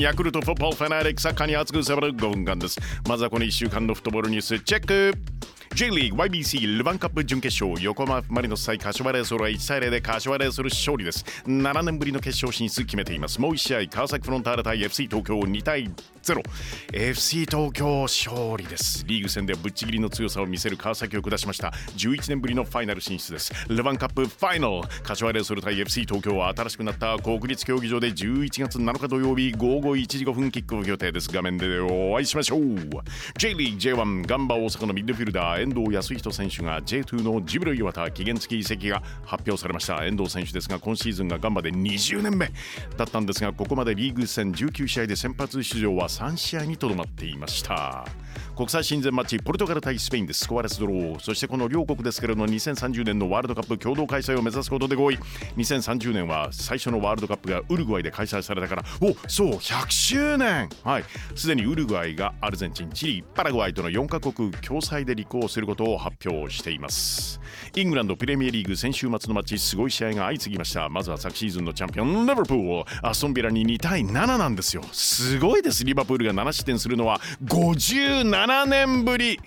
ヤクルトフットボールファナリックサッカーに熱く迫る5分間です。まずはこの1週間のフットボールニュースチェック。J リーグ YBC ルヴァンカップ準決勝。横浜マリノス対柏レイソルは1対0で柏レイソル勝利です。7年ぶりの決勝進出決めています。もう1試合川崎フロンターレ対 FC 東京2対 0FC 東京勝利です。リーグ戦でぶっちぎりの強さを見せる川崎を下しました。11年ぶりのファイナル進出です。ルヴァンカップファイナル。柏レイソル対 FC 東京は新しくなった国立競技場で11月7日土曜日午後1時5分キックオフ予定です。画面でお会いしましょう。J リーグ J1 ガンバ大阪のミッドフィルダー遠藤康人選手が J2 のジブロ岩田期限付き移籍が発表されました。遠藤選手ですが今シーズンがガンバで20年目だったんですがここまでリーグ戦19試合で先発出場は3試合にとどまっていました。国際親善マッチポルトガル対スペインでスコアレスドロー。そしてこの両国ですけれども2030年のワールドカップ共同開催を目指すことで合意。2030年は最初のワールドカップがウルグアイで開催されたから。おそう100周年。はい。すでにウルグアイがアルゼンチンチリパラグアイとの4カ国共催で立候補することを発表しています。イングランドプレミアリーグ先週末のマッチすごい試合が相次ぎました。まずは昨シーズンのチャンピオンリバプール。アストンビラに2対7なんですよ。すごいです。リバプールが7失点するのは57 7年ぶり。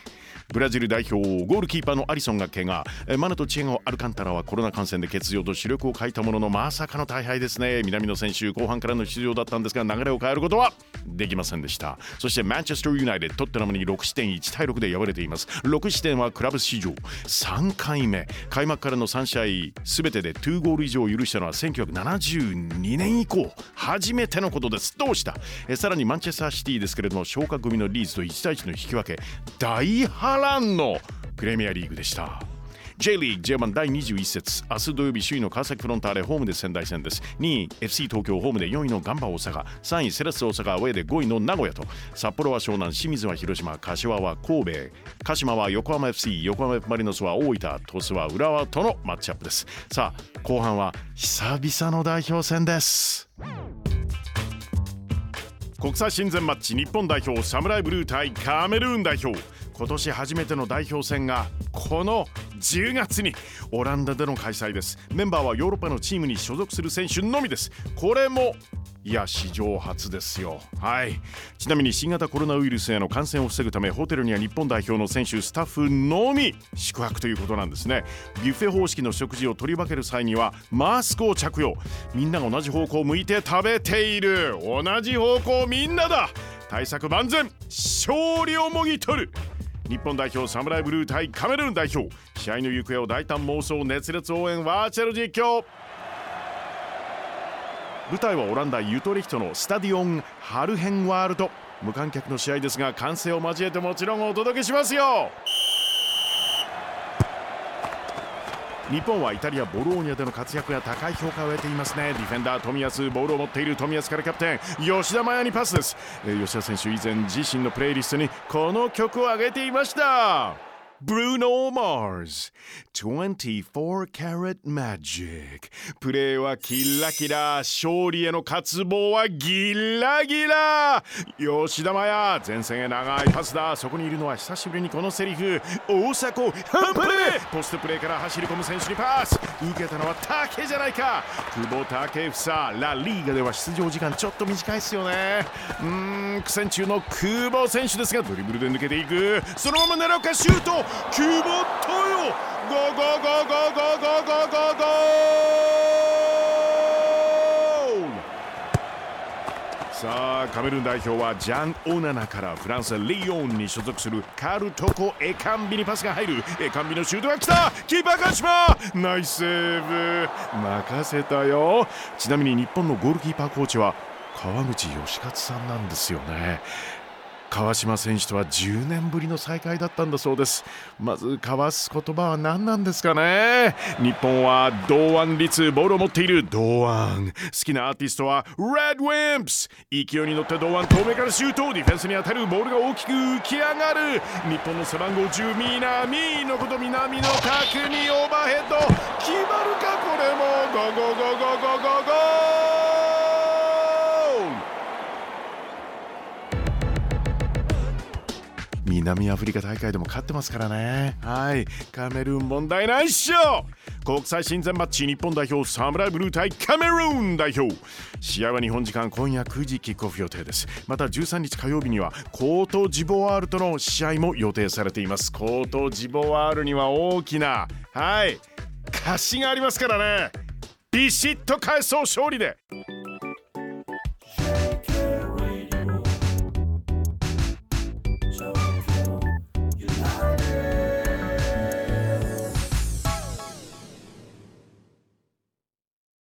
ブラジル代表ゴールキーパーのアリソンが怪我。マナとチエゴ・アルカンタラはコロナ感染で欠場と主力を欠いたもののまさかの大敗ですね。南の選手後半からの出場だったんですが流れを変えることはできませんでした。そしてマンチェスターユナイテッドトッテナムに6失点1対6で敗れています。6失点はクラブ史上3回目。開幕からの3試合全てで2ゴール以上を許したのは1972年以降初めてのことです。どうした？えさらにマンチェスターシティですけれども昇格組のリーズと1対1の引き分け大波乱のプレミアリーグでした。J リーグ J1 第21節明日土曜日首位の川崎フロンターレホームで仙台戦です。2位 FC 東京ホームで4位のガンバ大阪。3位セレッソ大阪アウェーで5位の名古屋と。札幌は湘南清水は広島柏は神戸。鹿島は横浜 FC 横浜 F マリノスは大分鳥栖は浦和とのマッチアップです。さあ後半は久々の代表戦です。国際親善マッチ日本代表サムライブルー対カメルーン代表。今年初めての代表戦がこの10月にオランダでの開催です。メンバーはヨーロッパのチームに所属する選手のみです。これもいや史上初ですよ。はい。ちなみに新型コロナウイルスへの感染を防ぐためホテルには日本代表の選手スタッフのみ宿泊ということなんですね。ビュッフェ方式の食事を取り分ける際にはマスクを着用。みんなが同じ方向を向いて食べている。同じ方向みんなだ。対策万全。勝利をもぎ取る。日本代表サムライブルー対カメルーン代表。試合の行方を大胆妄想熱烈応援ワーチャル実況。舞台はオランダユトリヒトのスタディオンハルヘンワールド。無観客の試合ですが歓声を交えてもちろんお届けしますよ。日本はイタリア・ボローニャでの活躍が高い評価を得ていますね。ディフェンダー冨安ボールを持っている冨安からキャプテン吉田麻也にパスです、え、吉田選手以前自身のプレイリストにこの曲を上げていました。ブルーノ・マーズ24 Carat Magic. プレーはキラキラ勝利への渇望はギラギラ吉田麻也前線へ長いパスだそこにいるのは久しぶりにこのセリフ大迫ハンプレーポストプレーから走り込む選手にパス受けたのは竹じゃないか久保建英ラ・リーガでは出場時間ちょっと短いですよねうーん苦戦中の久保選手ですがドリブルで抜けていくそのまま狙うかシュート久保とよ。ゴーゴーゴーゴーゴーゴーゴーゴーさあカメルーン代表はジャン・オナナからフランスリヨンに所属するカール・トコ・エカンビにパスが入る。エカンビのシュートが来た。キーパーカシマナイスセーブ。任せたよ。ちなみに日本のゴールキーパーコーチは川口能活さんなんですよね。川島選手とは10年ぶりの再会だったんだそうです。まず交わす言葉は何なんですかね？日本は堂安律ボールを持っている堂安。好きなアーティストは Red Wimps 勢いに乗って堂安遠目からシュートディフェンスに当たるボールが大きく浮き上がる。日本の背番号10南のこと南の角にオーバーヘッド。決まるかこれも。ゴーゴーゴーゴーゴーゴーゴ南アフリカ大会でも勝ってますからね。はい。カメルーン問題ないっしょ。国際親善マッチ日本代表サムライブルー対カメルーン代表。試合は日本時間今夜9時キックオフ予定です。また13日火曜日にはコートジボワールとの試合も予定されています。コートジボワールには大きなはい。貸しがありますからね。ビシッと返そう勝利で。